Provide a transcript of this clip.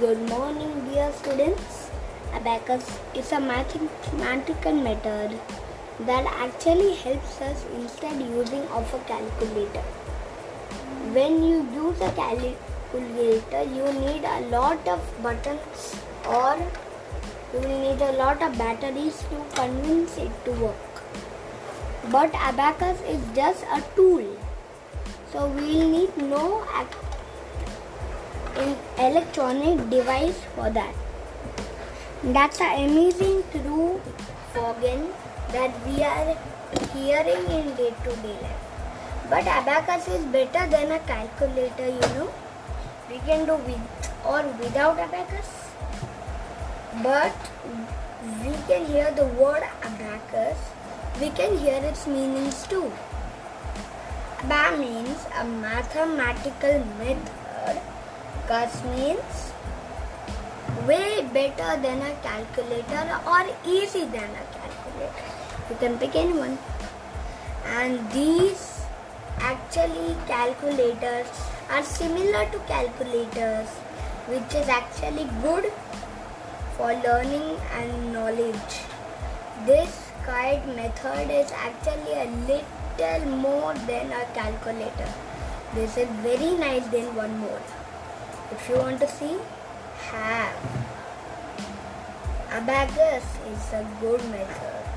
Good morning, dear students. Abacus is a mathematical method that actually helps us instead using of a calculator. When you use a calculator, you need a lot of buttons or you will need a lot of batteries to convince it to work. But abacus is just a tool. So we will need no electronic device for that. That's an amazing true organ that we are hearing in day to day life. But abacus is better than a calculator, you know. We can do with or without abacus. But we can hear the word abacus. We can hear its meanings too. Aba means a mathematical method. Cus means way better than a calculator or easy than a calculator. You can pick anyone. And these actually calculators are similar to calculators, which is actually good for learning and knowledge. This kite method is actually a little more than a calculator. This is very nice than one more. If you want to see, have. Abacus is a good method.